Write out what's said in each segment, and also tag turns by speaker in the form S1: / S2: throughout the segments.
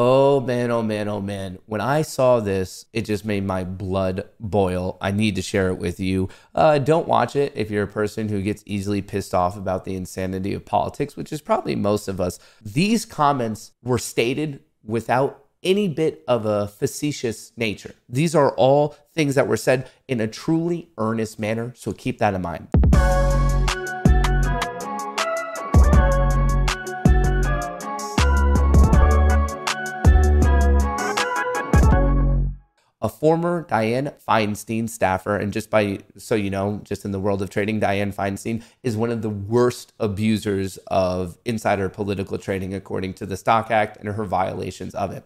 S1: Oh man, oh man, oh man. When I saw this, it just made my blood boil. I need to share it with you. Uh, don't watch it if you're a person who gets easily pissed off about the insanity of politics, which is probably most of us. These comments were stated without any bit of a facetious nature. These are all things that were said in a truly earnest manner, so keep that in mind. Former Dianne Feinstein staffer, and just by so you know, just in the world of trading, Dianne Feinstein is one of the worst abusers of insider political trading, according to the Stock Act and her violations of it.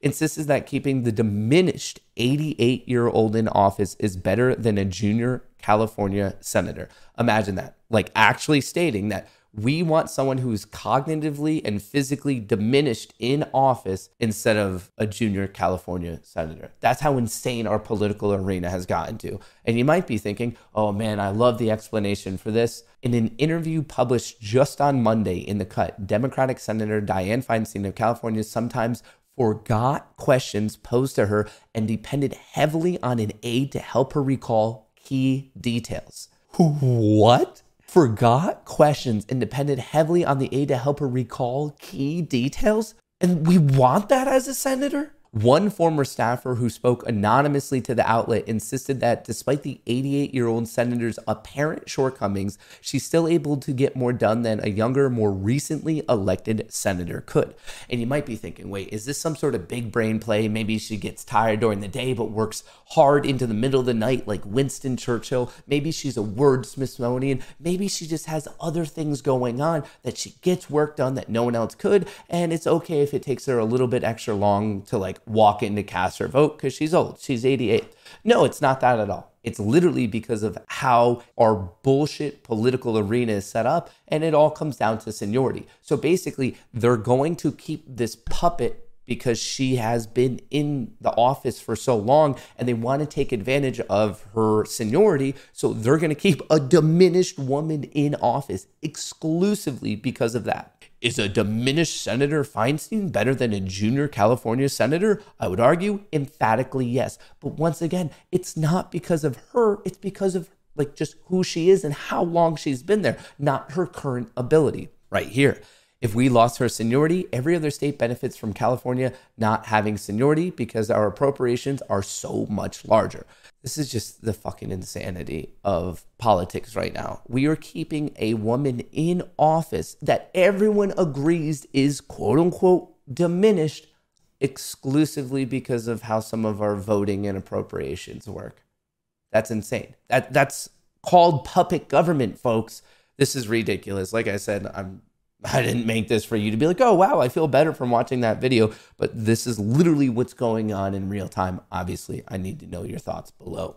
S1: Insists that keeping the diminished 88 year old in office is better than a junior California senator. Imagine that, like actually stating that we want someone who's cognitively and physically diminished in office instead of a junior California senator. That's how insane our political arena has gotten to. And you might be thinking, oh man, I love the explanation for this. In an interview published just on Monday in The Cut, Democratic Senator Dianne Feinstein of California sometimes forgot questions posed to her and depended heavily on an aide to help her recall key details. What? Forgot questions and depended heavily on the aide to help her recall key details? And we want that as a senator? One former staffer who spoke anonymously to the outlet insisted that despite the 88 year old senator's apparent shortcomings, she's still able to get more done than a younger, more recently elected senator could. And you might be thinking, wait, is this some sort of big brain play? Maybe she gets tired during the day but works hard into the middle of the night like Winston Churchill. Maybe she's a word Smithsonian. Maybe she just has other things going on that she gets work done that no one else could. And it's okay if it takes her a little bit extra long to like walk in to cast her vote because she's old. She's 88. No, it's not that at all. It's literally because of how our bullshit political arena is set up, and it all comes down to seniority. So basically, they're going to keep this puppet because she has been in the office for so long and they want to take advantage of her seniority. So they're going to keep a diminished woman in office exclusively because of that. Is a diminished Senator Feinstein better than a junior California senator? I would argue emphatically yes. But once again, it's not because of her, it's because of like just who she is and how long she's been there, not her current ability. Right here. If we lost her seniority, every other state benefits from California not having seniority because our appropriations are so much larger. This is just the fucking insanity of politics right now. We are keeping a woman in office that everyone agrees is quote unquote diminished exclusively because of how some of our voting and appropriations work. That's insane. That that's called puppet government, folks. This is ridiculous. Like I said, I'm I didn't make this for you to be like, oh, wow, I feel better from watching that video. But this is literally what's going on in real time. Obviously, I need to know your thoughts below.